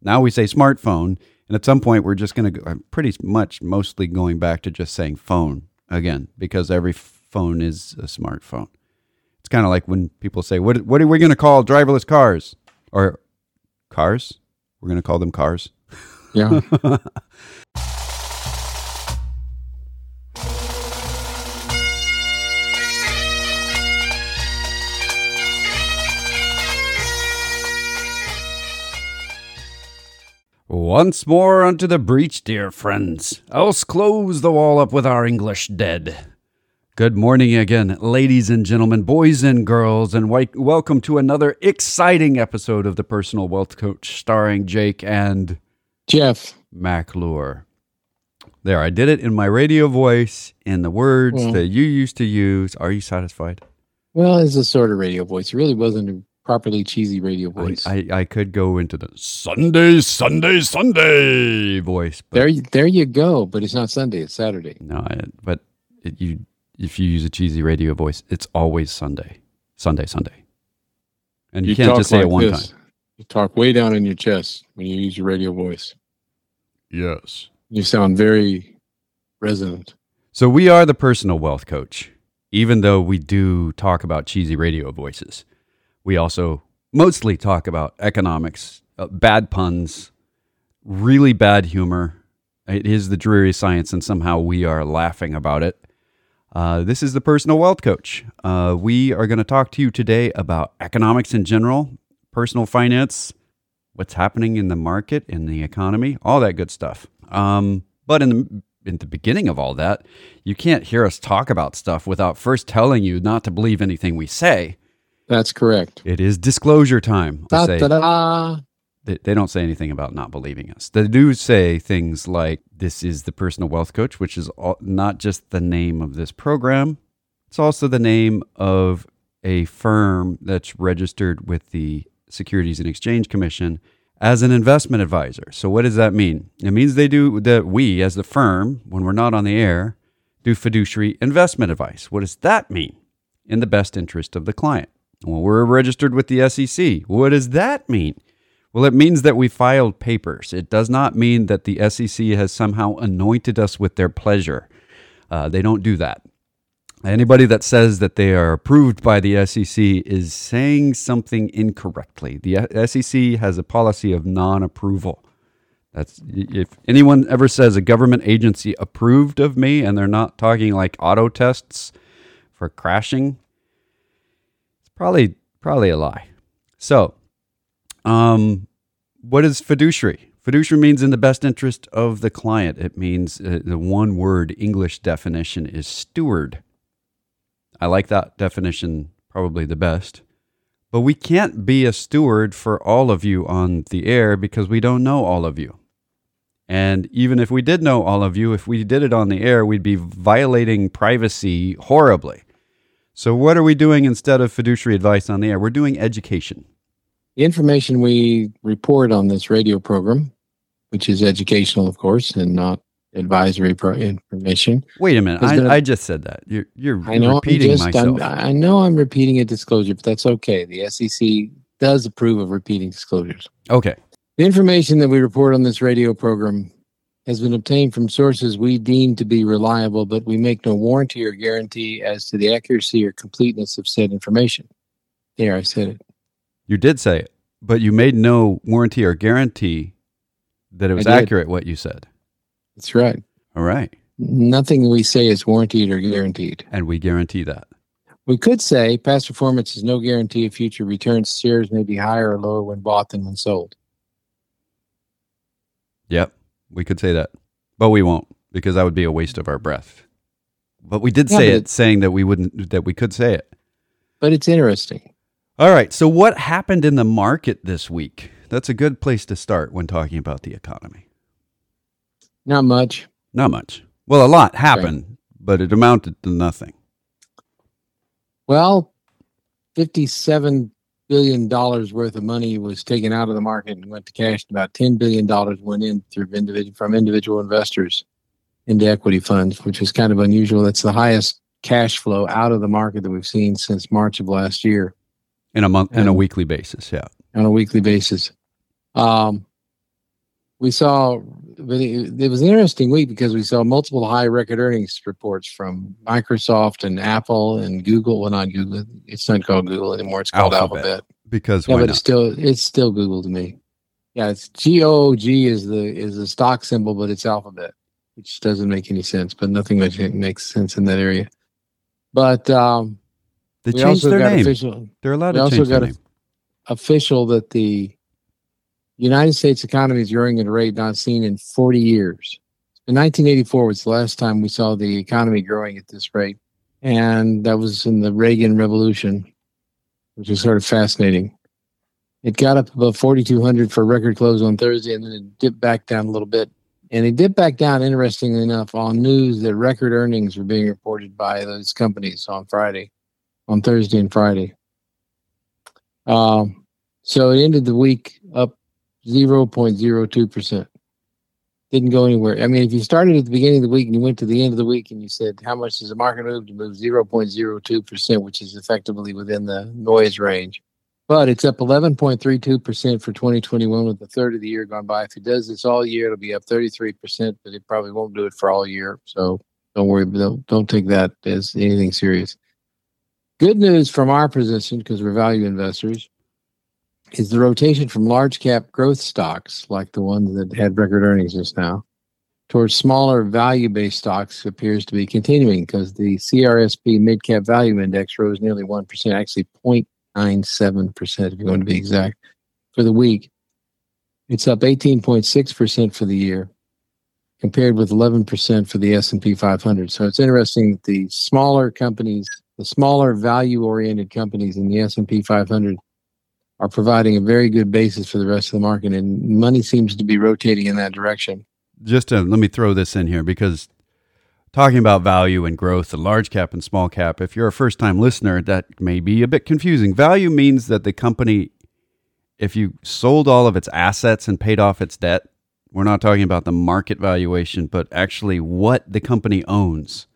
Now we say smartphone, and at some point we're just going to go, I'm pretty much mostly going back to just saying phone again because every phone is a smartphone. It's kind of like when people say, "What what are we going to call driverless cars?" or cars? We're going to call them cars. Yeah. Once more unto the breach, dear friends, else close the wall up with our English dead. Good morning again, ladies and gentlemen, boys and girls, and welcome to another exciting episode of the Personal Wealth Coach starring Jake and Jeff. McClure. There, I did it in my radio voice in the words that you used to use. Are you satisfied? Well, it's a sort of radio voice. It really wasn't a properly cheesy radio voice. I, I could go into the Sunday, Sunday, Sunday voice, but there, there you go. But it's not Sunday; it's Saturday. No, I, but it, you if you use a cheesy radio voice, it's always Sunday, Sunday, Sunday, and you, can't talk just say it one this. time. You talk way down in your chest when you use your radio voice. Yes. You sound very resonant. So we are the personal wealth coach, even though we do talk about cheesy radio voices. We also mostly talk about economics, uh, bad puns, really bad humor. It is the dreary science, and somehow we are laughing about it. Uh, this is the personal wealth coach. Uh, we are going to talk to you today about economics in general, personal finance, what's happening in the market, in the economy, all that good stuff. Um, but in the in the beginning of all that, you can't hear us talk about stuff without first telling you not to believe anything we say. That's correct. It is disclosure time. They say- they, they don't say anything about not believing us. They do say things like, This is the personal wealth coach, which is all, not just the name of this program, it's also the name of a firm that's registered with the Securities and Exchange Commission as an investment advisor. So, what does that mean? It means they do that we, as the firm, when we're not on the air, do fiduciary investment advice. What does that mean? In the best interest of the client. Well, we're registered with the SEC. What does that mean? Well, it means that we filed papers. It does not mean that the SEC has somehow anointed us with their pleasure. Uh, they don't do that. Anybody that says that they are approved by the SEC is saying something incorrectly. The SEC has a policy of non approval. That's if anyone ever says a government agency approved of me and they're not talking like auto tests for crashing, probably probably a lie. So, um, what is fiduciary? Fiduciary means in the best interest of the client. It means uh, the one word English definition is steward. I like that definition probably the best. But we can't be a steward for all of you on the air because we don't know all of you. And even if we did know all of you, if we did it on the air, we'd be violating privacy horribly. So, what are we doing instead of fiduciary advice on the air? We're doing education. The information we report on this radio program, which is educational, of course, and not advisory pro- information. Wait a minute. I, a- I just said that. You're, you're I know repeating I'm just, myself. I'm, I know I'm repeating a disclosure, but that's okay. The SEC does approve of repeating disclosures. okay. The information that we report on this radio program has been obtained from sources we deem to be reliable, but we make no warranty or guarantee as to the accuracy or completeness of said information. There, I said it. You did say it, but you made no warranty or guarantee that it was accurate what you said. That's right. All right. Nothing we say is warranted or guaranteed. And we guarantee that. We could say past performance is no guarantee of future returns. Shares may be higher or lower when bought than when sold. Yep. We could say that. But we won't because that would be a waste of our breath. But we did Yeah, say it, saying that we wouldn't, that we could say it. But it's interesting. All right. So, what happened in the market this week? That's a good place to start when talking about the economy. Not much. Not much. Well, a lot happened, but it amounted to nothing. Well, fifty-seven billion dollars worth of money was taken out of the market and went to cash. and About ten billion dollars went in through individual from individual investors into equity funds, which is kind of unusual. That's the highest cash flow out of the market that we've seen since March of last year In a month, in a weekly basis. Yeah. on a weekly basis. Um, we saw it, was an interesting week because we saw multiple high record earnings reports from Microsoft and Apple and Google. Well, not Google. It's not called Google anymore. It's called Alphabet. Alphabet. Because yeah, but not? it's still it's still Google to me. Yeah, it's G O G is the is the stock symbol, but it's Alphabet, which doesn't make any sense. But nothing much makes sense in that area. But um, they changed their name. Official, They're allowed to change their name. Official that the United States economy is growing at a rate not seen in 40 years. In 1984 was the last time we saw the economy growing at this rate. And that was in the Reagan Revolution, which is sort of fascinating. It got up above 4,200 for record close on Thursday, and then it dipped back down a little bit. And it dipped back down, interestingly enough, on news that record earnings were being reported by those companies on Friday, on Thursday and Friday. Um, so it ended the week up 0.02%. Didn't go anywhere. I mean, if you started at the beginning of the week and you went to the end of the week and you said, how much does the market move? To move 0.02%, which is effectively within the noise range. But it's up 11.32% for 2021 with a third of the year gone by. If it does this all year, it'll be up 33%, but it probably won't do it for all year. So don't worry, don't, don't take that as anything serious. Good news from our position, because we're value investors, is the rotation from large cap growth stocks, like the ones that had record earnings just now, towards smaller value based stocks appears to be continuing because the CRSP mid cap value index rose nearly 1%, actually 0.97%, if you want to be exact, for the week. It's up 18.6% for the year compared with 11% for the S&P 500. So it's interesting that the smaller companies, the smaller value oriented companies in the S&P 500 are providing a very good basis for the rest of the market, and money seems to be rotating in that direction. Just to, let me throw this in here because talking about value and growth, the large cap and small cap, if you're a first time listener, that may be a bit confusing. Value means that the company, if you sold all of its assets and paid off its debt, we're not talking about the market valuation, but actually what the company owns.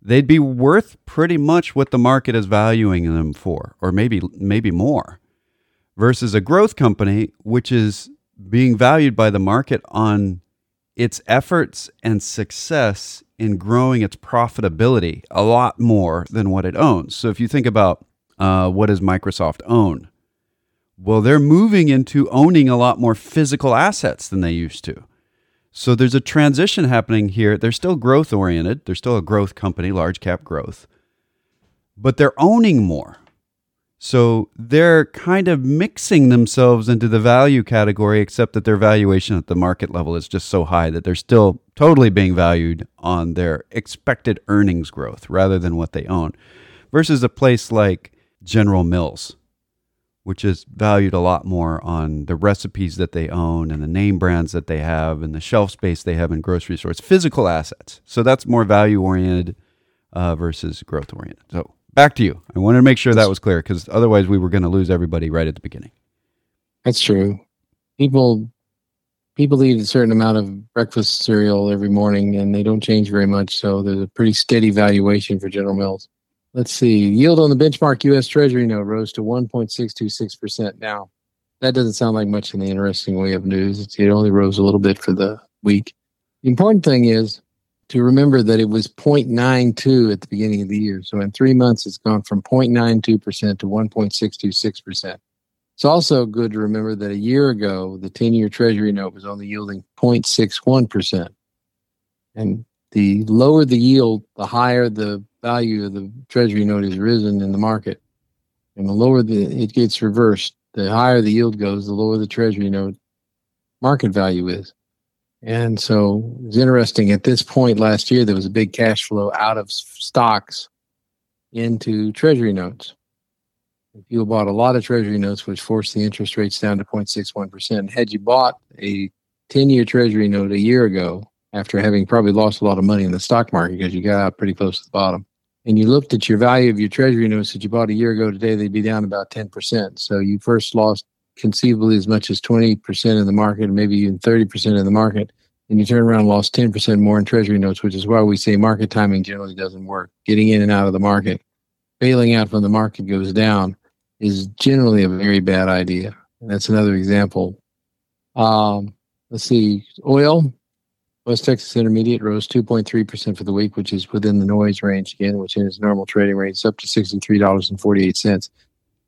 They'd be worth pretty much what the market is valuing them for, or maybe maybe more versus a growth company, which is being valued by the market on its efforts and success in growing its profitability a lot more than what it owns. So if you think about uh, what does Microsoft own? Well, they're moving into owning a lot more physical assets than they used to. So there's a transition happening here. They're still growth oriented. They're still a growth company, large cap growth, but they're owning more. So they're kind of mixing themselves into the value category, except that their valuation at the market level is just so high that they're still totally being valued on their expected earnings growth rather than what they own. Versus a place like General Mills, which is valued a lot more on the recipes that they own and the name brands that they have and the shelf space they have in grocery stores, physical assets. So that's more value oriented uh, versus growth oriented. So back to you. I wanted to make sure that was clear because otherwise we were going to lose everybody right at the beginning. That's true. People people eat a certain amount of breakfast cereal every morning and they don't change very much. So there's a pretty steady valuation for General Mills. Let's see. Yield on the benchmark U.S. Treasury note rose to 1.626% now. That doesn't sound like much in the interesting way of news. It only rose a little bit for the week. The important thing is to remember that it was 0.92 at the beginning of the year. So in three months, it's gone from 0.92% to 1.626%. It's also good to remember that a year ago, the 10 year Treasury note was only yielding 0.61%. And the lower the yield, the higher the value of the Treasury note has risen in the market. And the lower the, it gets reversed, the higher the yield goes, the lower the Treasury note market value is. And so it's interesting. At this point last year, there was a big cash flow out of stocks into treasury notes. People bought a lot of treasury notes, which forced the interest rates down to 0.61%. Had you bought a 10 year treasury note a year ago, after having probably lost a lot of money in the stock market because you got out pretty close to the bottom, and you looked at your value of your treasury notes that you bought a year ago today, they'd be down about 10%. So you first lost conceivably as much as 20% in the market, maybe even 30% in the market, and you turn around and lost 10% more in treasury notes, which is why we say market timing generally doesn't work. Getting in and out of the market, bailing out when the market goes down is generally a very bad idea. And that's another example. Um, let's see, oil, West Texas Intermediate rose 2.3% for the week, which is within the noise range again, which is normal trading range, up to $63.48.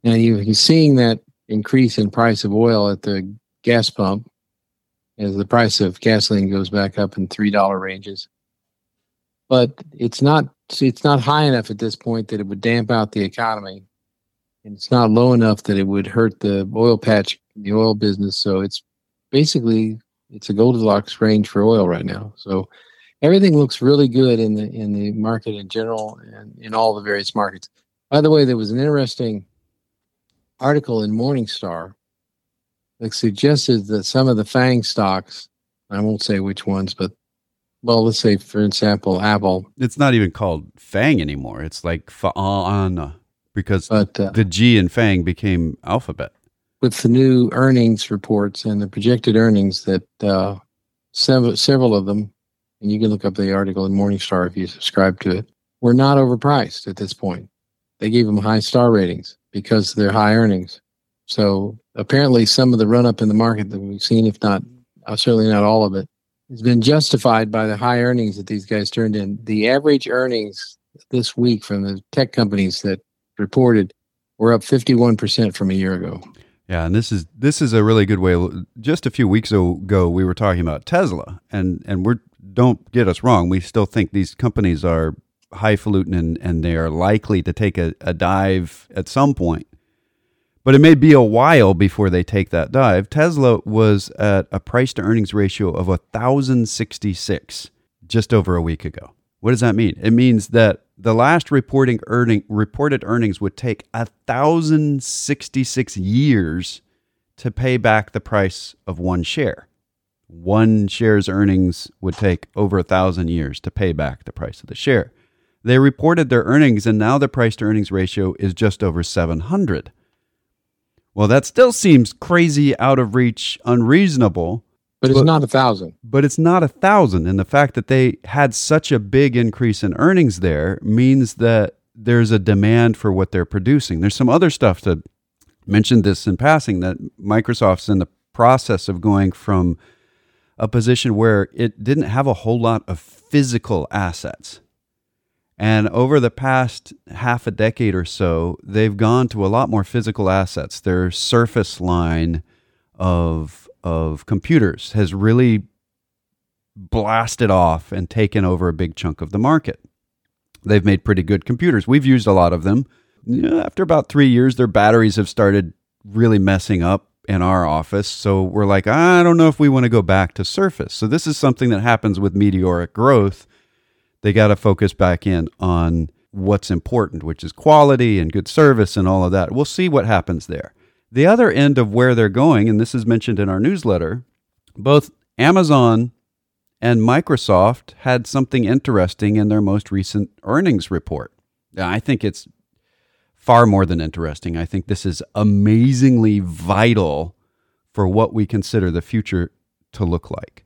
Now you're seeing that increase in price of oil at the gas pump as the price of gasoline goes back up in $3 ranges. But it's not it's not high enough at this point that it would damp out the economy. And it's not low enough that it would hurt the oil patch, the oil business. So it's basically it's a Goldilocks range for oil right now. So everything looks really good in the in the market in general and in all the various markets. By the way, there was an interesting article in Morningstar that suggested that some of the FANG stocks, I won't say which ones, but well, let's say for example, Apple. It's not even called FANG anymore. It's like Fa'ana because but, uh, the G in FANG became alphabet with the new earnings reports and the projected earnings that uh, several several of them, and you can look up the article in Morningstar if you subscribe to it, were not overpriced at this point. They gave them high star ratings because of their high earnings. So apparently, some of the run up in the market that we've seen, if not uh, certainly not all of it, has been justified by the high earnings that these guys turned in. The average earnings this week from the tech companies that reported were up 51% from a year ago. Yeah, and this is this is a really good way. Just a few weeks ago, we were talking about Tesla, and and we're don't get us wrong. We still think these companies are highfalutin and, and they are likely to take a, a dive at some point. But it may be a while before they take that dive. Tesla was at a price to earnings ratio of 1,066 just over a week ago. What does that mean? It means that the last reporting earning reported earnings would take 1066 years to pay back the price of one share. One share's earnings would take over a thousand years to pay back the price of the share. They reported their earnings, and now the price to earnings ratio is just over 700. Well, that still seems crazy, out of reach, unreasonable. But it's but, not a thousand. But it's not a thousand. And the fact that they had such a big increase in earnings there means that there's a demand for what they're producing. There's some other stuff to mention this in passing that Microsoft's in the process of going from a position where it didn't have a whole lot of physical assets. And over the past half a decade or so, they've gone to a lot more physical assets. Their Surface line of of computers has really blasted off and taken over a big chunk of the market. They've made pretty good computers. We've used a lot of them. after about three years, their batteries have started really messing up in our office. So we're like, I don't know if we want to go back to Surface. So this is something that happens with meteoric growth. They got to focus back in on what's important, which is quality and good service and all of that. We'll see what happens there. The other end of where they're going, and this is mentioned in our newsletter, both Amazon and Microsoft had something interesting in their most recent earnings report. I think it's far more than interesting. I think this is amazingly vital for what we consider the future to look like.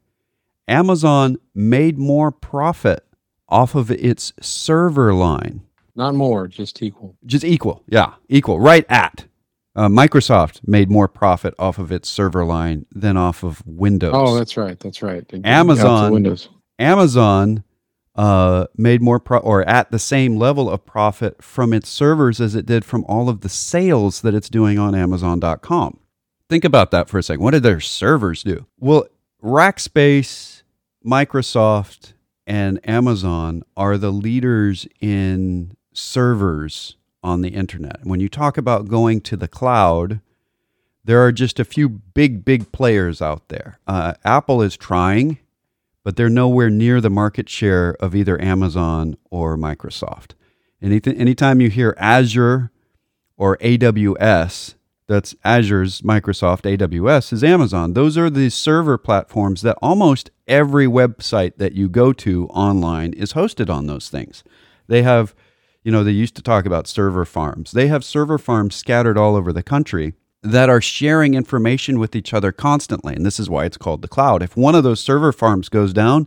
Amazon made more profit off of its server line. Not more, just equal. Just equal. Yeah, equal. Right at uh, Microsoft made more profit off of its server line than off of Windows. Oh, that's right. That's right. Amazon Windows. Amazon uh, made more pro- or at the same level of profit from its servers as it did from all of the sales that it's doing on Amazon.com. Think about that for a second. What did their servers do? Well, Rackspace, Microsoft, and Amazon are the leaders in servers on the internet. When you talk about going to the cloud, there are just a few big, big players out there. Uh, Apple is trying, but they're nowhere near the market share of either Amazon or Microsoft. Anything, anytime you hear Azure or AWS, that's Azure's Microsoft, AWS is Amazon. Those are the server platforms that almost every website that you go to online is hosted on those things. They have you know, they used to talk about server farms. They have server farms scattered all over the country that are sharing information with each other constantly. And this is why it's called the cloud. If one of those server farms goes down,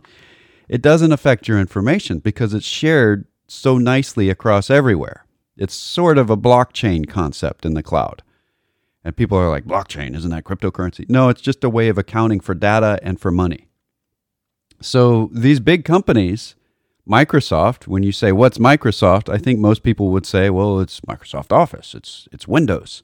it doesn't affect your information because it's shared so nicely across everywhere. It's sort of a blockchain concept in the cloud. And people are like, blockchain, isn't that cryptocurrency? No, it's just a way of accounting for data and for money. So these big companies, Microsoft, when you say what's Microsoft, I think most people would say, well, it's Microsoft Office, it's it's Windows.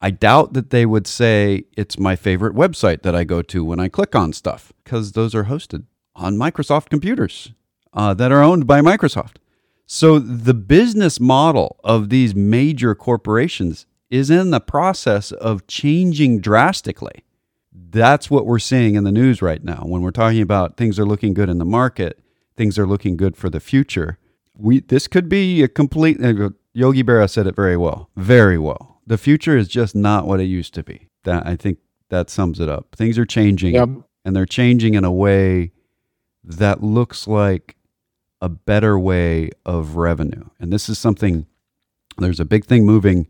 I doubt that they would say it's my favorite website that I go to when I click on stuff because those are hosted on Microsoft computers uh, that are owned by Microsoft. So the business model of these major corporations is in the process of changing drastically. That's what we're seeing in the news right now. When we're talking about things are looking good in the market, things are looking good for the future. We this could be a complete. Uh, Yogi Berra said it very well, very well. The future is just not what it used to be. That I think that sums it up. Things are changing, Yep. and they're changing in a way that looks like a better way of revenue. And this is something, there's a big thing moving.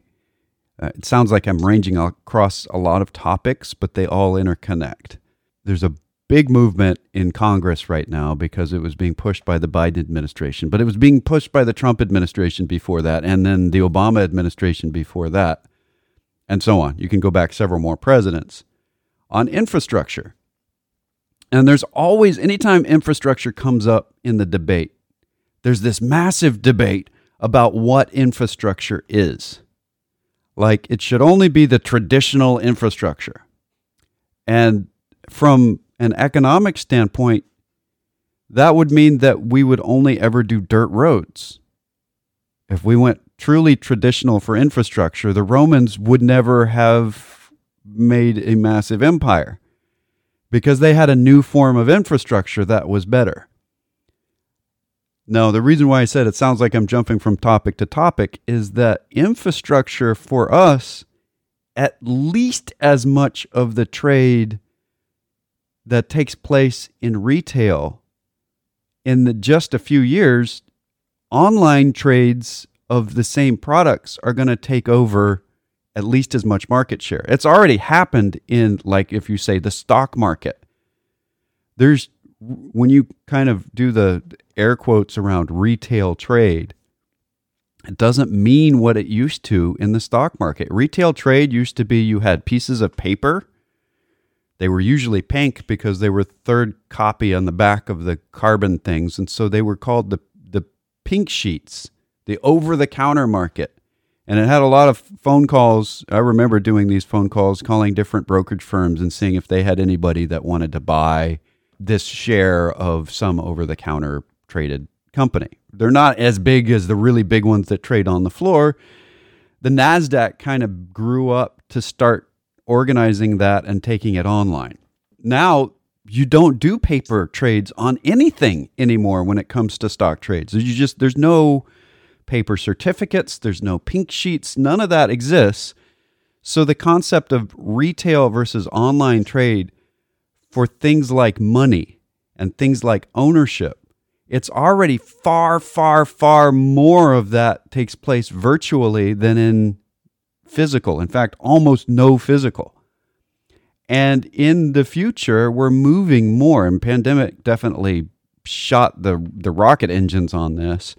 Uh, it sounds like I'm ranging across a lot of topics, but they all interconnect. There's a big movement in Congress right now because it was being pushed by the Biden administration, but it was being pushed by the Trump administration before that, and then the Obama administration before that, and so on. You can go back several more presidents on infrastructure. And there's always, anytime infrastructure comes up in the debate, there's this massive debate about what infrastructure is. Like it should only be the traditional infrastructure. And from an economic standpoint, that would mean that we would only ever do dirt roads. If we went truly traditional for infrastructure, the Romans would never have made a massive empire because they had a new form of infrastructure that was better. No, the reason why I said it sounds like I'm jumping from topic to topic is that infrastructure for us, at least as much of the trade that takes place in retail in the, just a few years, online trades of the same products are going to take over at least as much market share. It's already happened in, like, if you say the stock market. There's, when you kind of do the air quotes around retail trade, it doesn't mean what it used to in the stock market. Retail trade used to be you had pieces of paper. They were usually pink because they were third copy on the back of the carbon things. And so they were called the, the pink sheets, the over the counter market. And it had a lot of phone calls. I remember doing these phone calls, calling different brokerage firms and seeing if they had anybody that wanted to buy this share of some over the counter traded company. They're not as big as the really big ones that trade on the floor. The NASDAQ kind of grew up to start organizing that and taking it online. Now, you don't do paper trades on anything anymore when it comes to stock trades. You just there's no paper certificates, there's no pink sheets, none of that exists. So the concept of retail versus online trade for things like money and things like ownership, it's already far, far, far more of that takes place virtually than in physical. In fact, almost no physical. And in the future, we're moving more, and pandemic definitely shot the, the rocket engines on this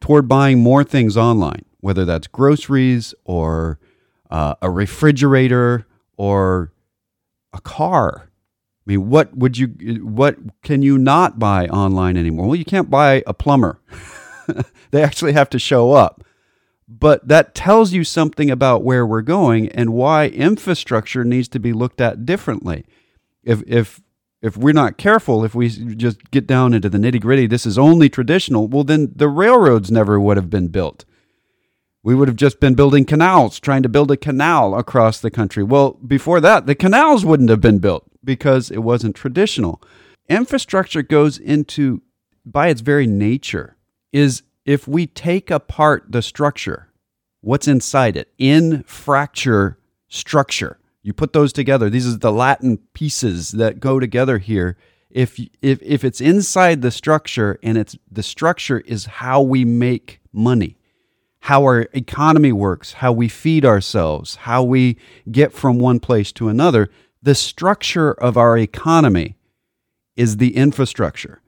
toward buying more things online, whether that's groceries or uh, a refrigerator or a car. I mean, what would you, what can you not buy online anymore? Well, you can't buy a plumber. they actually have to show up. But that tells you something about where we're going and why infrastructure needs to be looked at differently. If, if, if we're not careful, if we just get down into the nitty gritty, this is only traditional, well, then the railroads never would have been built. We would have just been building canals, trying to build a canal across the country. Well, before that, the canals wouldn't have been built because it wasn't traditional. Infrastructure goes into, by its very nature, is if we take apart the structure, what's inside it? In fracture structure. You put those together. These are the Latin pieces that go together here. If, if, if it's inside the structure and it's the structure is how we make money, how our economy works, how we feed ourselves, how we get from one place to another, the structure of our economy is the infrastructure.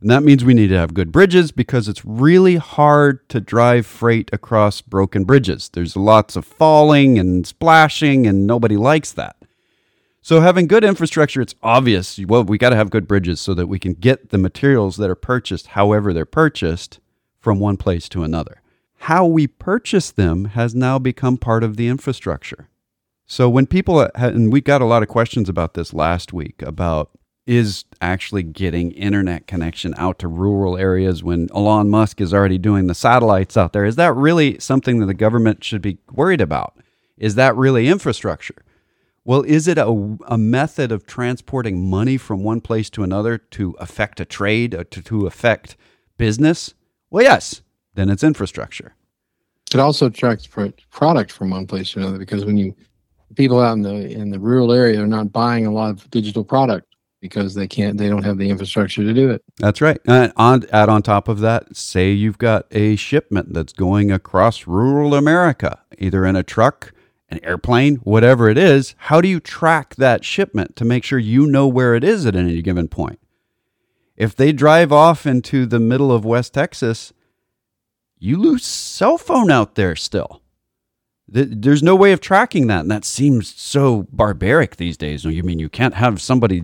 And that means we need to have good bridges because it's really hard to drive freight across broken bridges. There's lots of falling and splashing, and nobody likes that. So, having good infrastructure, it's obvious. Well, we got to have good bridges so that we can get the materials that are purchased, however they're purchased, from one place to another. How we purchase them has now become part of the infrastructure. So, when people, and we got a lot of questions about this last week about is actually getting internet connection out to rural areas when Elon Musk is already doing the satellites out there. Is that really something that the government should be worried about? Is that really infrastructure? Well, is it a, a method of transporting money from one place to another to affect a trade, or to, to affect business? Well, yes, then it's infrastructure. It also attracts product from one place to another because when you people out in the in the rural area are not buying a lot of digital product because they can't they don't have the infrastructure to do it. That's right. And on add on top of that, say you've got a shipment that's going across rural America, either in a truck an airplane, whatever it is, how do you track that shipment to make sure you know where it is at any given point? If they drive off into the middle of West Texas, you lose cell phone out there still. There's no way of tracking that, and that seems so barbaric these days. You mean you can't have somebody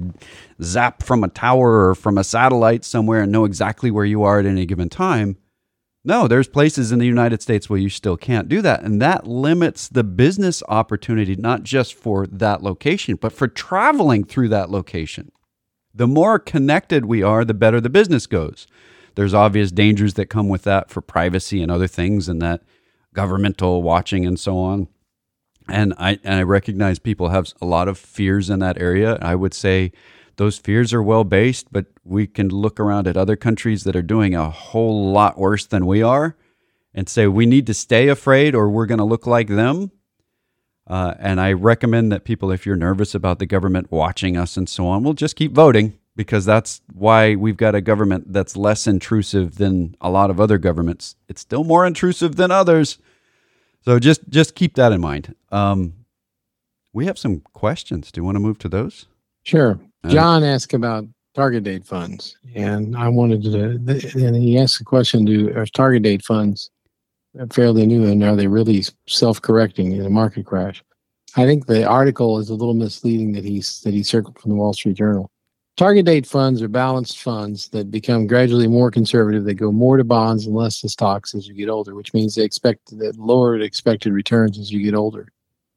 zap from a tower or from a satellite somewhere and know exactly where you are at any given time? No, there's places in the United States where you still can't do that. And that limits the business opportunity, not just for that location, but for traveling through that location. The more connected we are, the better the business goes. There's obvious dangers that come with that for privacy and other things, and that governmental watching and so on. And I, and I recognize people have a lot of fears in that area. I would say those fears are well based, but we can look around at other countries that are doing a whole lot worse than we are and say we need to stay afraid or we're going to look like them. Uh, and I recommend that people, if you're nervous about the government watching us and so on, will just keep voting because that's why we've got a government that's less intrusive than a lot of other governments. It's still more intrusive than others. So just just keep that in mind. Um, we have some questions. Do you want to move to those? Sure. John asked about target date funds, and I wanted to. And he asked the question: Do are target date funds fairly new, and are they really self-correcting in a market crash? I think the article is a little misleading that he's that he circled from the Wall Street Journal. Target date funds are balanced funds that become gradually more conservative. They go more to bonds and less to stocks as you get older, which means they expect that lower expected returns as you get older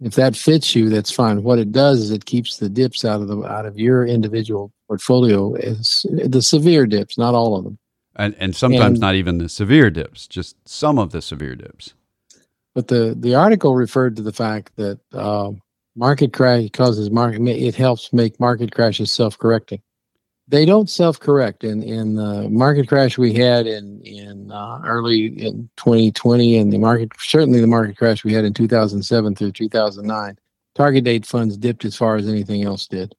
if that fits you, that's fine. What it does is it keeps the dips out of the out of your individual portfolio as the severe dips, not all of them. And and sometimes and, not even the severe dips, just some of the severe dips. But the the article referred to the fact that uh, market crash causes market it helps make market crashes self correcting they don't self-correct. In in the market crash we had in in uh, early in 2020 and the market certainly the market crash we had in 2007 through 2009 target date funds dipped as far as anything else did.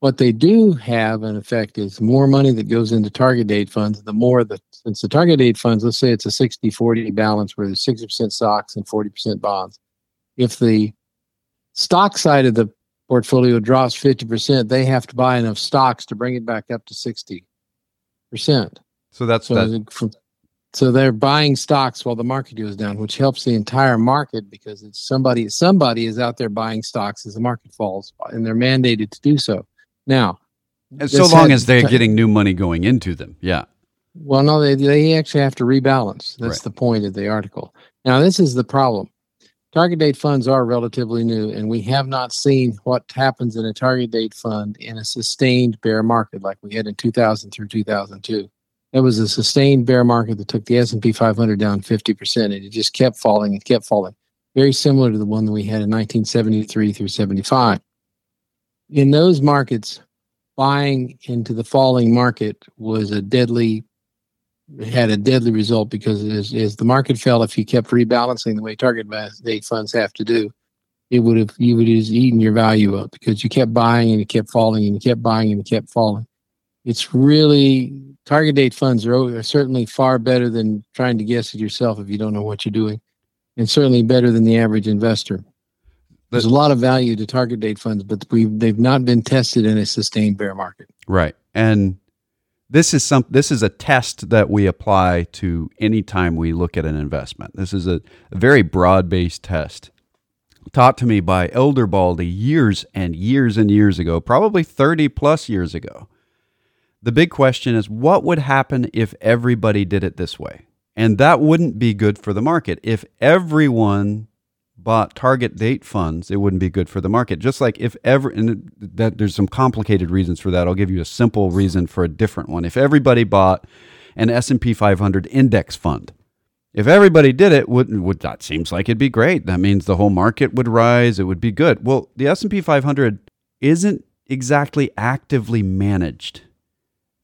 What they do have an effect is more money that goes into target date funds the more the since the target date funds let's say it's a 60 40 balance where there's 60% stocks and 40% bonds. If the stock side of the portfolio drops 50%, they have to buy enough stocks to bring it back up to 60%. So that's so, that. so they're buying stocks while the market goes down, which helps the entire market because it's somebody somebody is out there buying stocks as the market falls, and they're mandated to do so. Now, so long as they're getting new money going into them, yeah. Well, no, they they actually have to rebalance. That's right. the point of the article. Now, this is the problem. Target date funds are relatively new, and we have not seen what happens in a target date fund in a sustained bear market like we had in 2000 through 2002. It was a sustained bear market that took the S&P 500 down 50%, and it just kept falling and kept falling. Very similar to the one that we had in 1973 through 75. In those markets, buying into the falling market was a deadly had a deadly result because as, as the market fell, if you kept rebalancing the way target date funds have to do, it would have you would have eaten your value up because you kept buying and it kept falling and you kept buying and it kept falling. It's really target date funds are, are certainly far better than trying to guess it yourself if you don't know what you're doing, and certainly better than the average investor. There's a lot of value to target date funds, but we they've not been tested in a sustained bear market. Right, and this is some this is a test that we apply to any time we look at an investment. This is a, a very broad-based test taught to me by Elder Baldy years and years and years ago, probably 30 plus years ago. The big question is what would happen if everybody did it this way? And that wouldn't be good for the market. If everyone bought target date funds, it wouldn't be good for the market. Just like if ever, and that there's some complicated reasons for that. I'll give you a simple reason for a different one. If everybody bought an S&P 500 index fund, if everybody did it, would, would that seems like it'd be great. That means the whole market would rise. It would be good. Well, the S&P 500 isn't exactly actively managed.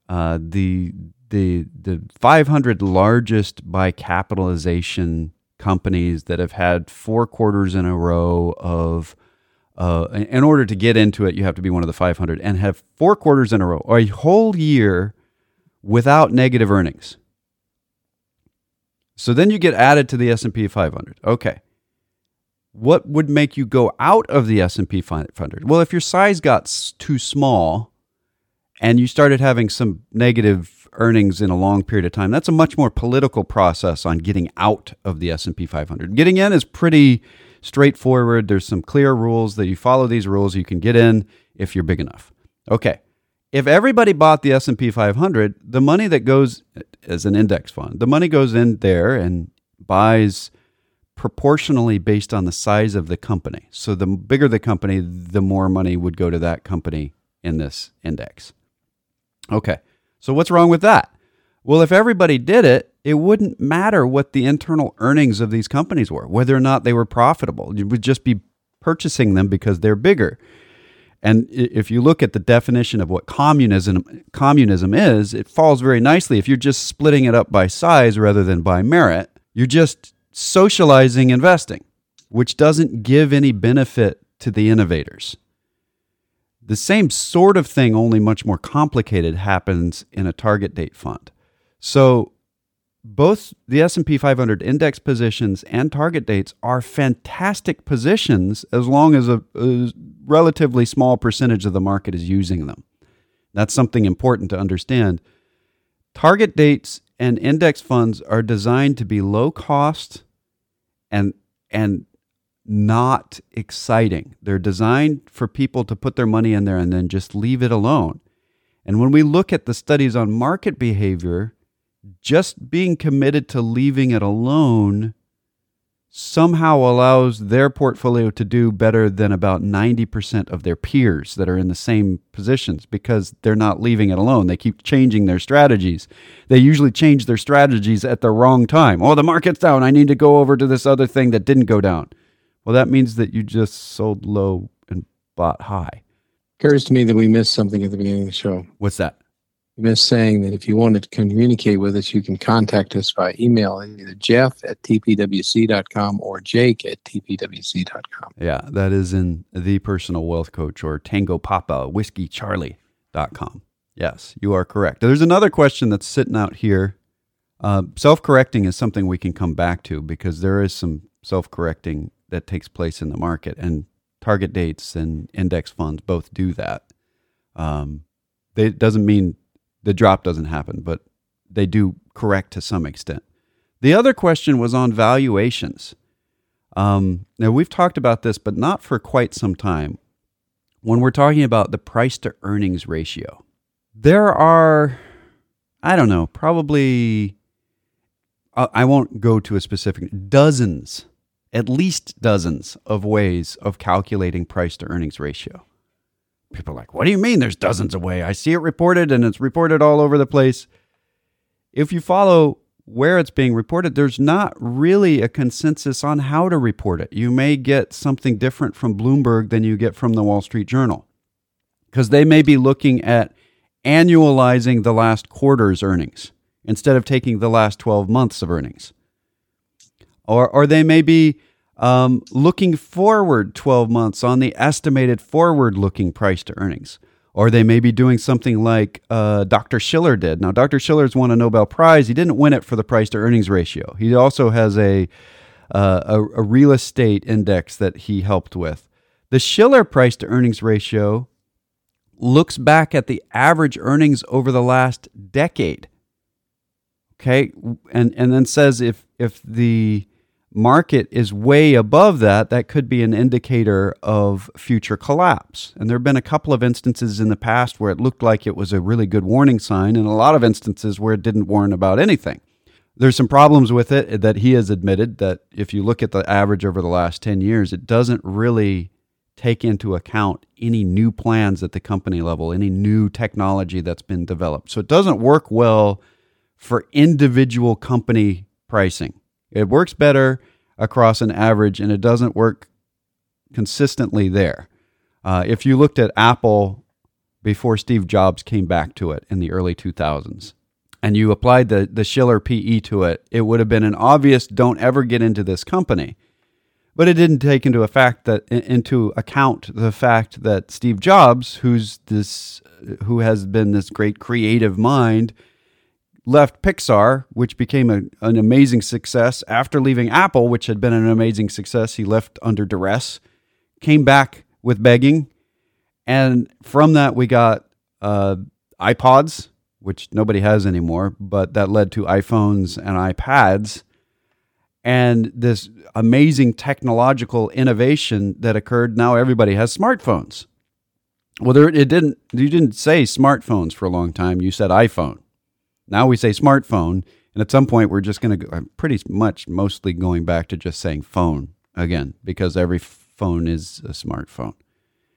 Uh, the the the 500 largest by capitalization companies that have had four quarters in a row of uh, in order to get into it, you have to be one of the 500 and have four quarters in a row or a whole year without negative earnings. So then you get added to the S&P 500. Okay. What would make you go out of the S&P 500? Well, if your size got too small and you started having some negative earnings in a long period of time. That's a much more political process on getting out of the S&P 500. Getting in is pretty straightforward. There's some clear rules that you follow these rules, you can get in if you're big enough. Okay. If everybody bought the S&P 500, the money that goes as an index fund, the money goes in there and buys proportionally based on the size of the company. So the bigger the company, the more money would go to that company in this index. Okay. So what's wrong with that? Well, if everybody did it, it wouldn't matter what the internal earnings of these companies were, whether or not they were profitable. You would just be purchasing them because they're bigger. And if you look at the definition of what communism communism is, it falls very nicely. If you're just splitting it up by size rather than by merit, you're just socializing investing, which doesn't give any benefit to the innovators. The same sort of thing, only much more complicated, happens in a target date fund. So both the S&P 500 index positions and target dates are fantastic positions as long as a, a, relatively small percentage of the market is using them. That's something important to understand. Target dates and index funds are designed to be low cost and and not exciting. They're designed for people to put their money in there and then just leave it alone. And when we look at the studies on market behavior, just being committed to leaving it alone somehow allows their portfolio to do better than about 90% of their peers that are in the same positions because they're not leaving it alone. They keep changing their strategies. They usually change their strategies at the wrong time. Oh, the market's down. I need to go over to this other thing that didn't go down. Well, that means that you just sold low and bought high. Occurs to me that we missed something at the beginning of the show. What's that? We missed saying that if you wanted to communicate with us, you can contact us by email either jeff at tpwc.com or jake at tpwc.com. Yeah, that is in the personal wealth coach or tango papa whiskey charlie.com. Yes, you are correct. There's another question that's sitting out here. Uh, self correcting is something we can come back to because there is some self correcting that takes place in the market, and target dates and index funds both do that. Um, they, it doesn't mean the drop doesn't happen, but they do correct to some extent. The other question was on valuations. Um, now, we've talked about this, but not for quite some time. When we're talking about the price to earnings ratio, there are, I don't know, probably, I won't go to a specific, dozens at least dozens of ways of calculating price to earnings ratio. People are like, what do you mean there's dozens of ways? I see it reported and it's reported all over the place. If you follow where it's being reported, there's not really a consensus on how to report it. You may get something different from Bloomberg than you get from the Wall Street Journal because they may be looking at annualizing the last quarter's earnings instead of taking the last 12 months of earnings. Or, or they may be um, looking forward 12 months on the estimated forward looking price to earnings. Or they may be doing something like uh, Dr. Shiller did. Now, Dr. Shiller's won a Nobel Prize. He didn't win it for the price to earnings ratio. He also has a, uh, a, a real estate index that he helped with. The Shiller price to earnings ratio looks back at the average earnings over the last decade. Okay, and and then says if if the market is way above that, that could be an indicator of future collapse. And there have been a couple of instances in the past where it looked like it was a really good warning sign, and a lot of instances where it didn't warn about anything. There's some problems with it that he has admitted that if you look at the average over the last 10 years, it doesn't really take into account any new plans at the company level, any new technology that's been developed. So it doesn't work well for individual company pricing. It works better across an average and it doesn't work consistently there. Uh, if you looked at Apple before Steve Jobs came back to it in the early 2000s, and you applied the, the Shiller PE to it, it would have been an obvious don't ever get into this company. But it didn't take into fact that into account the fact that Steve Jobs, who's this who has been this great creative mind, left Pixar, which became a, an amazing success after leaving Apple, which had been an amazing success. He left under duress, came back with begging, and from that we got uh, iPods, which nobody has anymore, but that led to iPhones and iPads and this amazing technological innovation that occurred. Now everybody has smartphones. Well, there, it didn't. You didn't say smartphones for a long time. You said iPhone. Now we say smartphone, and at some point we're just going to go. Uh, pretty much, mostly going back to just saying phone again because every phone is a smartphone.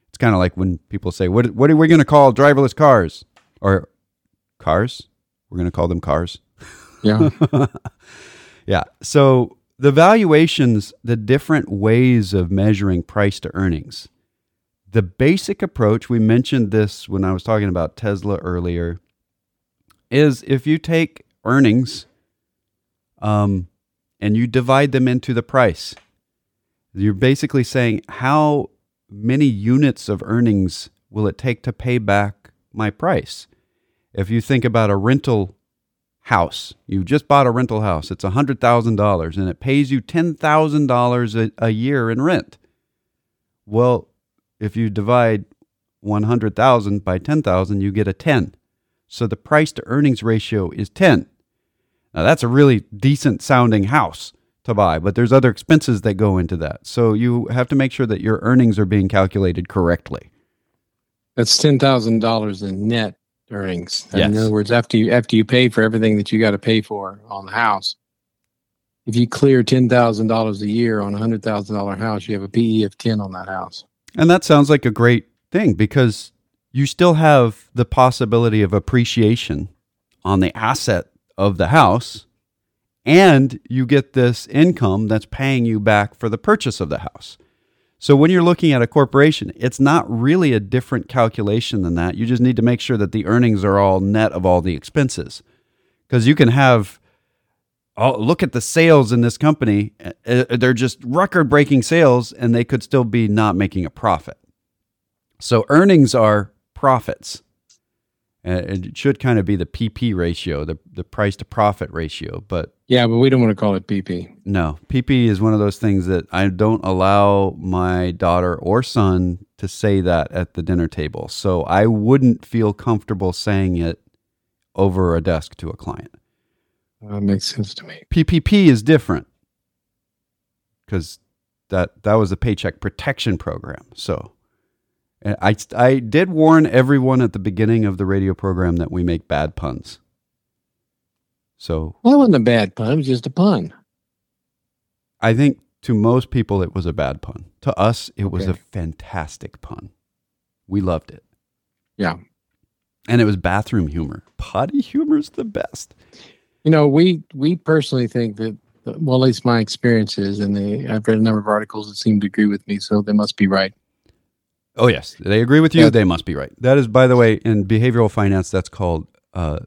It's kind of like when people say, "What? What are we going to call driverless cars?" Or cars. We're going to call them cars. Yeah. yeah. So the valuations, the different ways of measuring price to earnings. The basic approach, we mentioned this when I was talking about Tesla earlier, is if you take earnings um, and you divide them into the price, you're basically saying how many units of earnings will it take to pay back my price? If you think about a rental house, you just bought a rental house, it's $100,000 and it pays you $10,000 a year in rent. Well, if you divide 100,000 by 10,000, you get a 10. So the price to earnings ratio is 10. Now that's a really decent sounding house to buy, but there's other expenses that go into that. So you have to make sure that your earnings are being calculated correctly. That's $10,000 in net earnings. Yes. In other words, after you after you pay for everything that you got to pay for on the house, if you clear ten thousand dollars a year on a hundred thousand dollar house, you have a PE of ten on that house. And that sounds like a great thing because you still have the possibility of appreciation on the asset of the house and you get this income that's paying you back for the purchase of the house. So when you're looking at a corporation, it's not really a different calculation than that. You just need to make sure that the earnings are all net of all the expenses. Because you can have, oh, look at the sales in this company. Uh, uh, they're just record breaking sales and they could still be not making a profit. So earnings are profits. Uh, it should kind of be the PP ratio, the, the price to profit ratio. But yeah, but we don't want to call it PP. No, PP is one of those things that I don't allow my daughter or son to say that at the dinner table. So I wouldn't feel comfortable saying it over a desk to a client. That makes sense to me. PPP is different because that that was a paycheck protection program. So I I did warn everyone at the beginning of the radio program that we make bad puns. So well, it wasn't a bad pun; it was just a pun. I think to most people it was a bad pun. To us, it was Okay. a fantastic pun. We loved it, Yeah, and it was bathroom humor. Potty humor is the best. you know, we we personally think that. Well, at least my experience is, and they, I've read a number of articles that seem to agree with me, so they must be right. Oh yes, they agree with you. Yeah. They must be right. That is, by the way, in behavioral finance, that's called uh,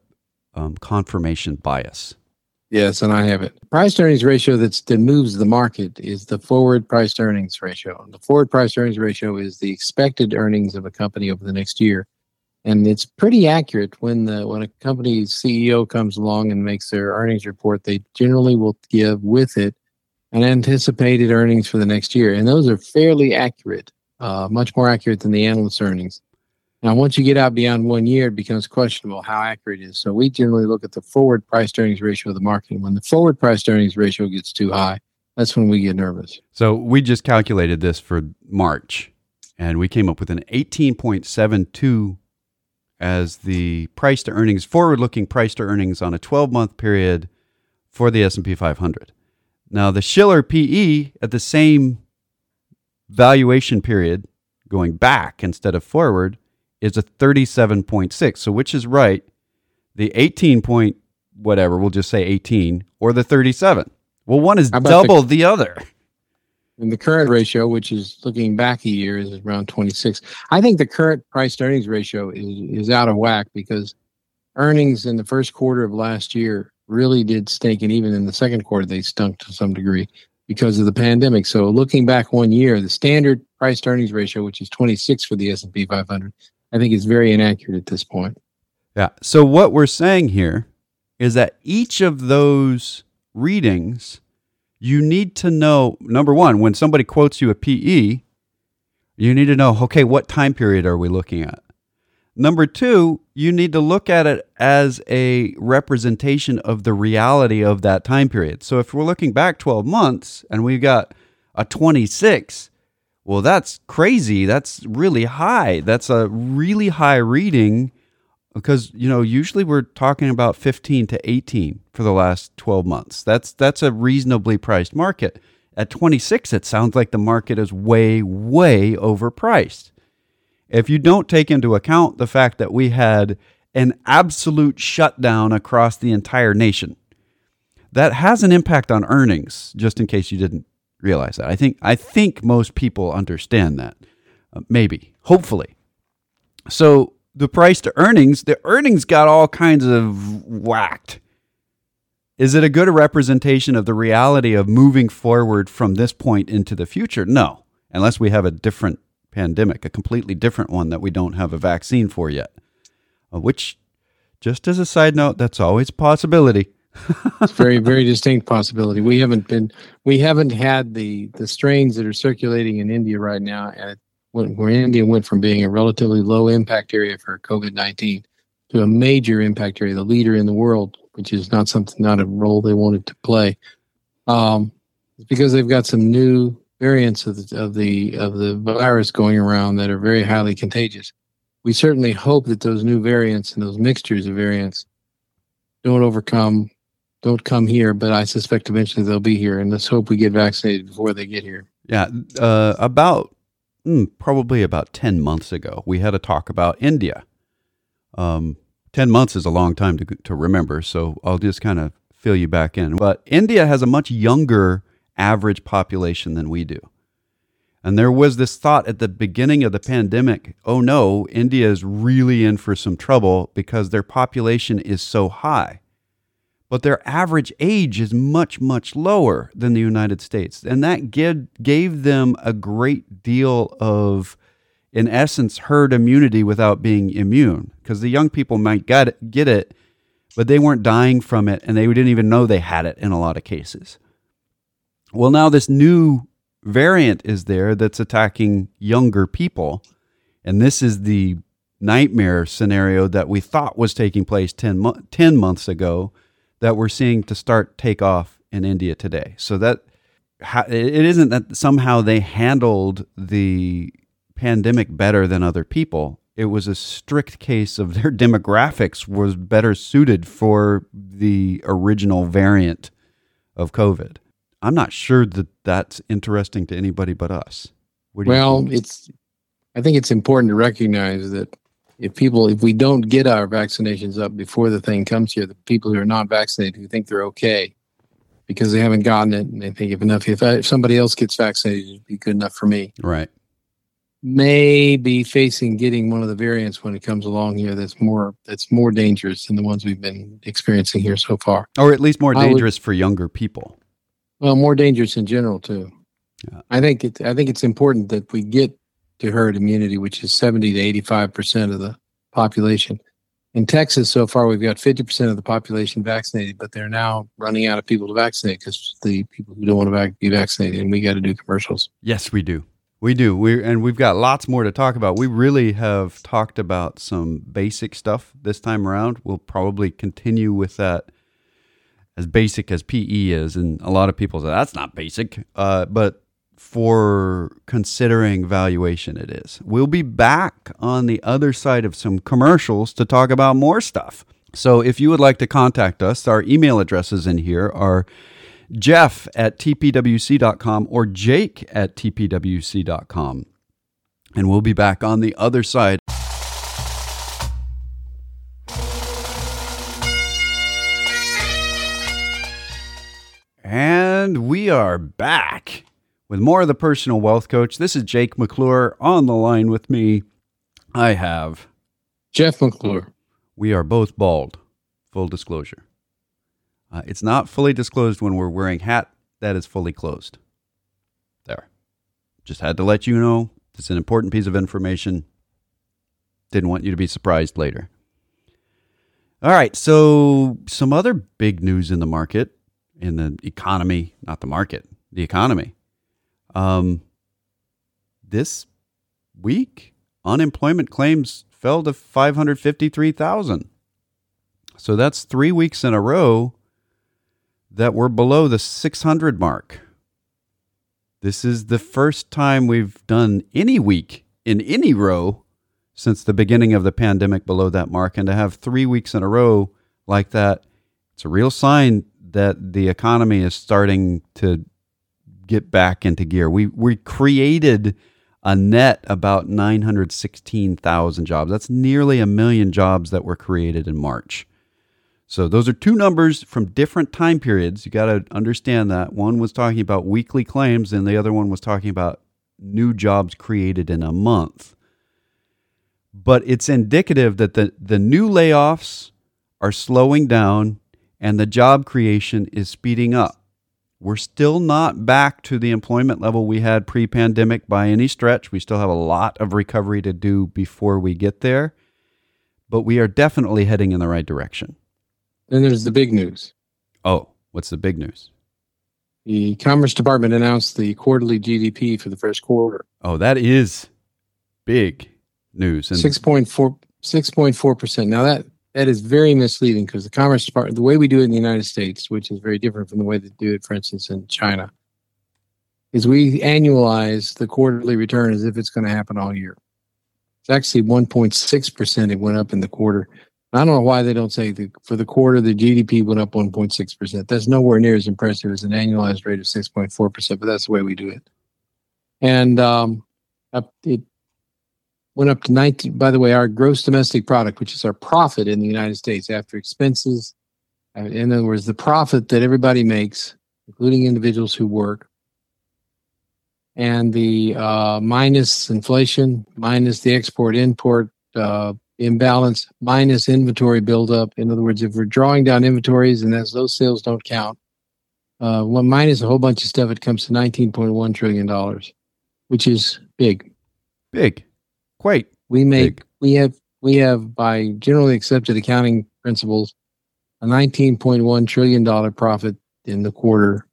um, confirmation bias. Yes, and I have it. Price earnings ratio that's that moves the market is the forward price earnings ratio. The forward price earnings ratio is the expected earnings of a company over the next year. And it's pretty accurate when the when a company's CEO comes along and makes their earnings report, they generally will give with it an anticipated earnings for the next year. And those are fairly accurate, uh, much more accurate than the analyst earnings. Now, once you get out beyond one year, it becomes questionable how accurate it is. So we generally look at the forward price earnings ratio of the market. When the forward price earnings ratio gets too high, that's when we get nervous. So we just calculated this for March, and we came up with an 18.72 as the price to earnings, forward-looking price to earnings on a 12-month period for the S&P 500. Now, the Shiller PE at the same valuation period, going back instead of forward, is a 37.6. So which is right? The 18 point whatever, we'll just say 18 or the 37. Well, one is double the, the other. And the current ratio, which is looking back a year, is around 26. I think the current price to earnings ratio is, is out of whack because earnings in the first quarter of last year really did stink. And even in the second quarter, they stunk to some degree because of the pandemic. So looking back one year, the standard price earnings ratio, which is 26 for the S&P 500, I think is very inaccurate at this point. Yeah. So what we're saying here is that each of those readings, you need to know number one, when somebody quotes you a PE, you need to know, okay, what time period are we looking at? Number two, you need to look at it as a representation of the reality of that time period. So if we're looking back 12 months and we've got a 26, well, that's crazy. That's really high. That's a really high reading because, you know, usually we're talking about 15 to 18 for the last 12 months. That's that's a reasonably priced market. At 26, it sounds like the market is way way overpriced. If you don't take into account the fact that we had an absolute shutdown across the entire nation, that has an impact on earnings, just in case you didn't realize that. I think I think most people understand that. Uh, maybe, hopefully. So the price to earnings, the earnings got all kinds of whacked. Is it a good representation of the reality of moving forward from this point into the future? No, unless we have a different pandemic, a completely different one that we don't have a vaccine for yet. Uh, which, just as a side note, that's always a possibility it's very very distinct possibility we haven't been we haven't had the the strains that are circulating in india right now and where india went from being a relatively low impact area for covid-19 to a major impact area the leader in the world which is not something not a role they wanted to play um, because they've got some new variants of the, of the of the virus going around that are very highly contagious we certainly hope that those new variants and those mixtures of variants don't overcome don't come here, but I suspect eventually they'll be here, and let's hope we get vaccinated before they get here. Yeah, uh, about mm, probably about ten months ago, we had a talk about India. Um, ten months is a long time to to remember, so I'll just kind of fill you back in. But India has a much younger average population than we do. And there was this thought at the beginning of the pandemic oh no, India is really in for some trouble because their population is so high but their average age is much, much lower than the United States. And that gave, gave them a great deal of, in essence, herd immunity without being immune. Because the young people might get it, get it, but they weren't dying from it and they didn't even know they had it in a lot of cases. Well, now this new variant is there that's attacking younger people. And this is the nightmare scenario that we thought was taking place 10, mo- 10 months ago that we're seeing to start take off in India today. So that it isn't that somehow they handled the pandemic better than other people. It was a strict case of their demographics was better suited for the original variant of COVID. I'm not sure that that's interesting to anybody but us. well, it's. I think it's important to recognize that if people if we don't get our vaccinations up before the thing comes here the people who are not vaccinated who think they're okay because they haven't gotten it and they think if enough if, I, if somebody else gets vaccinated it'd be good enough for me right may be facing getting one of the variants when it comes along here that's more that's more dangerous than the ones we've been experiencing here so far or at least more dangerous would, for younger people well more dangerous in general too yeah. i think it i think it's important that we get to herd immunity, which is 70 to 85% of the population. In Texas, so far, we've got 50% of the population vaccinated, but they're now running out of people to vaccinate because the people who don't want to be vaccinated, and we got to do commercials. Yes, we do. We do. We and we've got lots more to talk about. We really have talked about some basic stuff this time around. We'll probably continue with that as basic as PE is, and a lot of people say that's not basic. Uh, but for considering valuation, it is. We'll be back on the other side of some commercials to talk about more stuff. So if you would like to contact us, our email addresses in here are jeff at tpwc.com or jake at tpwc.com. And we'll be back on the other side. And we are back with more of the personal wealth coach. This is Jake McClure on the line with me. I have Jeff McClure. We are both bald, full disclosure. Uh, it's not fully disclosed when we're wearing hat. That is fully closed. There. Just had to let you know. It's an important piece of information. Didn't want you to be surprised later. All right. So, some other big news in the market, in the economy, not the market, the economy. Um, this week, unemployment claims fell to 553,000. So that's three weeks in a row that we're below the 600 mark. This is the first time we've done any week in any row since the beginning of the pandemic below that mark. And to have three weeks in a row like that, it's a real sign that the economy is starting to get back into gear. We, we created a net about 916,000 jobs. That's nearly a million jobs that were created in March. So those are two numbers from different time periods. You got to understand that. One was talking about weekly claims, and the other one was talking about new jobs created in a month. But it's indicative that the, the new layoffs are slowing down and the job creation is speeding up. We're still not back to the employment level we had pre pandemic by any stretch. We still have a lot of recovery to do before we get there, but we are definitely heading in the right direction. Then there's the big news. Oh, what's the big news? The Commerce Department announced the quarterly GDP for the first quarter. Oh, that is big news. And 6.4 6.4%. Now that that is very misleading because the Commerce Department, the way we do it in the United States, which is very different from the way they do it, for instance, in China, is we annualize the quarterly return as if it's going to happen all year. It's actually 1.6% it went up in the quarter. I don't know why they don't say the, for the quarter the GDP went up 1.6 percent. That's nowhere near as impressive as an annualized rate of 6.4 percent, but that's the way we do it. And um, it went up to 19. By the way, our gross domestic product, which is our profit in the United States after expenses, uh, in other words, the profit that everybody makes, including individuals who work, and the uh, minus inflation, minus the export import uh, imbalance minus inventory buildup. In other words, if we're drawing down inventories and as those sales don't count, uh, well, minus a whole bunch of stuff, it comes to $19.1 trillion, which is big. Big. Quite. We make, big. we have, we have by generally accepted accounting principles, a $19.1 trillion profit in the quarter.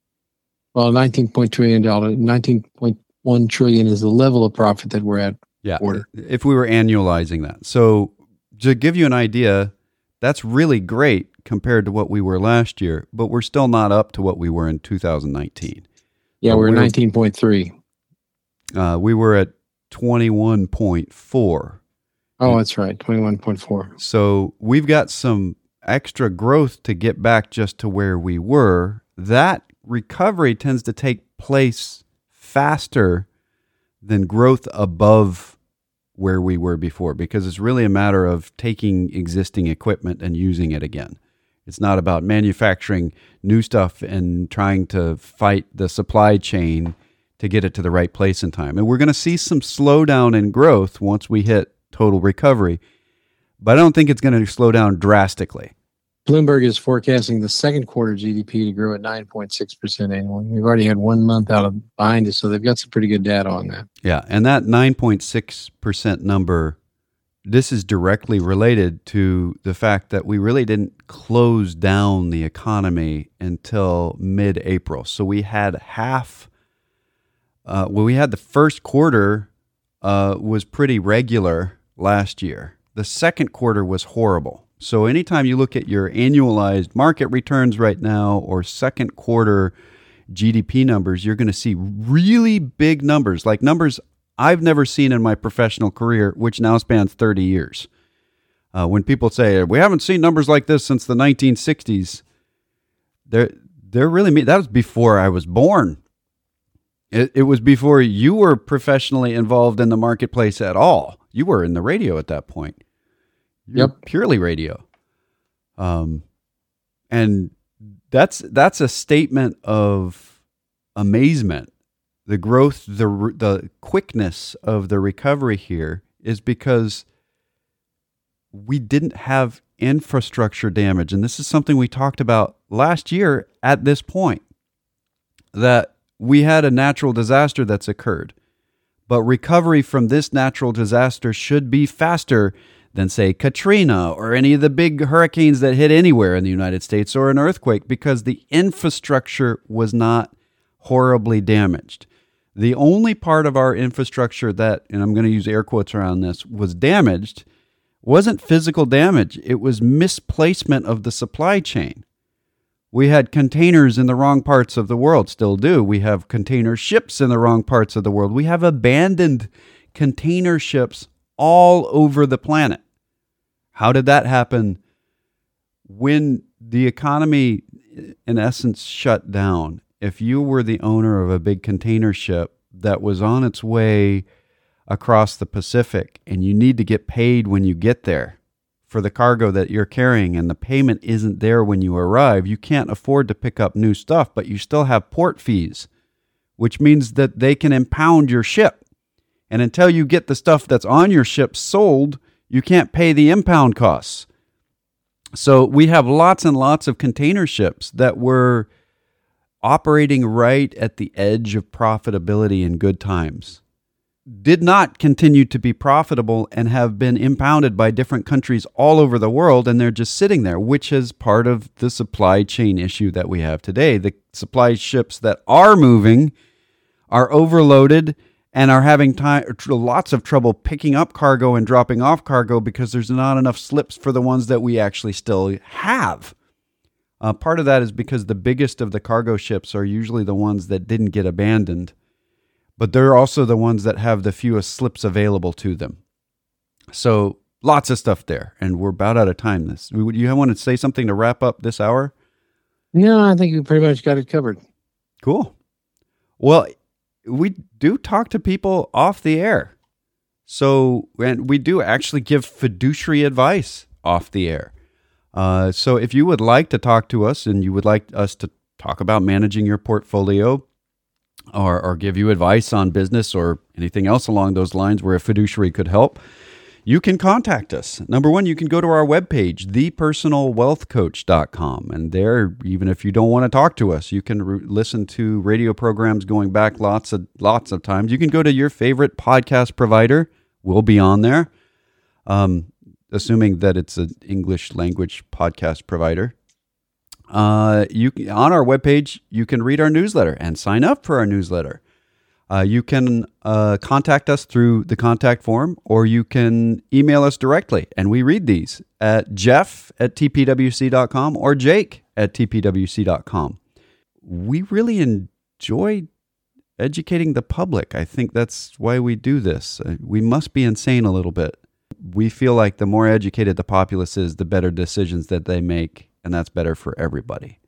Well, $19.1 trillion, 19.1 trillion is the level of profit that we're at yeah. Quarter. If we were annualizing that. So to give you an idea, that's really great compared to what we were last year, but we're still not up to what we were in 2019. Yeah, we're, we're 19.3. Uh, we were at 21.4. Oh, that's right, 21.4. So we've got some extra growth to get back just to where we were. That recovery tends to take place faster than growth above where we were before because it's really a matter of taking existing equipment and using it again. It's not about manufacturing new stuff and trying to fight the supply chain to get it to the right place in time. And we're going to see some slowdown in growth once we hit total recovery, but I don't think it's going to slow down drastically. Bloomberg is forecasting the second quarter GDP to grow at 9.6% annually. We've already had one month out of behind us, so they've got some pretty good data on that. Yeah, and that 9.6% number, this is directly related to the fact that we really didn't close down the economy until mid April. So we had half uh, well, we had the first quarter uh, was pretty regular last year. The second quarter was horrible. So anytime you look at your annualized market returns right now or second quarter GDP numbers, you're going to see really big numbers, like numbers I've never seen in my professional career, which now spans 30 years. Uh, when people say we haven't seen numbers like this since the 1960s, they're they're really me. That was before I was born. It, it was before you were professionally involved in the marketplace at all. You were in the radio at that point. You're Yep. purely radio. Um, and that's that's a statement of amazement. The growth, the the quickness of the recovery here is because we didn't have infrastructure damage, and this is something we talked about last year at this point. That we had a natural disaster that's occurred, but recovery from this natural disaster should be faster than, say, Katrina or any of the big hurricanes that hit anywhere in the United States or an earthquake because the infrastructure was not horribly damaged. The only part of our infrastructure that, and I'm going to use air quotes around this, was damaged wasn't physical damage, it was misplacement of the supply chain. We had containers in the wrong parts of the world, still do. We have container ships in the wrong parts of the world. We have abandoned container ships all over the planet. How did that happen? When the economy, in essence, shut down, if you were the owner of a big container ship that was on its way across the Pacific and you need to get paid when you get there for the cargo that you're carrying and the payment isn't there when you arrive, you can't afford to pick up new stuff, but you still have port fees, which means that they can impound your ship. And until you get the stuff that's on your ship sold, you can't pay the impound costs. So we have lots and lots of container ships that were operating right at the edge of profitability in good times did not continue to be profitable and have been impounded by different countries all over the world and they're just sitting there which is part of the supply chain issue that we have today. The supply ships that are moving are overloaded and are having time lots of trouble picking up cargo and dropping off cargo because there's not enough slips for the ones that we actually still have. Uh, part of that is because the biggest of the cargo ships are usually the ones that didn't get abandoned but they're also the ones that have the fewest slips available to them. So lots of stuff there, and we're about out of time. This, would you want to say something to wrap up this hour? No, I think we pretty much got it covered. Cool. Well, we do talk to people off the air, so and we do actually give fiduciary advice off the air. Uh, so if you would like to talk to us and you would like us to talk about managing your portfolio or, or give you advice on business or anything else along those lines where a fiduciary could help, you can contact us. Number one, you can go to our webpage, thepersonalwealthcoach.com. And there, even if you don't want to talk to us, you can re- listen to radio programs going back lots of lots of times. You can go to your favorite podcast provider. We'll be on there. Um, assuming that it's an English language podcast provider. Uh, you on our webpage you can read our newsletter and sign up for our newsletter. Uh, you can uh, contact us through the contact form, or you can email us directly, and we read these at jeff at tpwc.com or jake at tpwc.com. We really enjoy educating the public. I think that's why we do this. Uh, We must be insane a little bit. We feel like the more educated the populace is, the better decisions that they make, and that's better for everybody.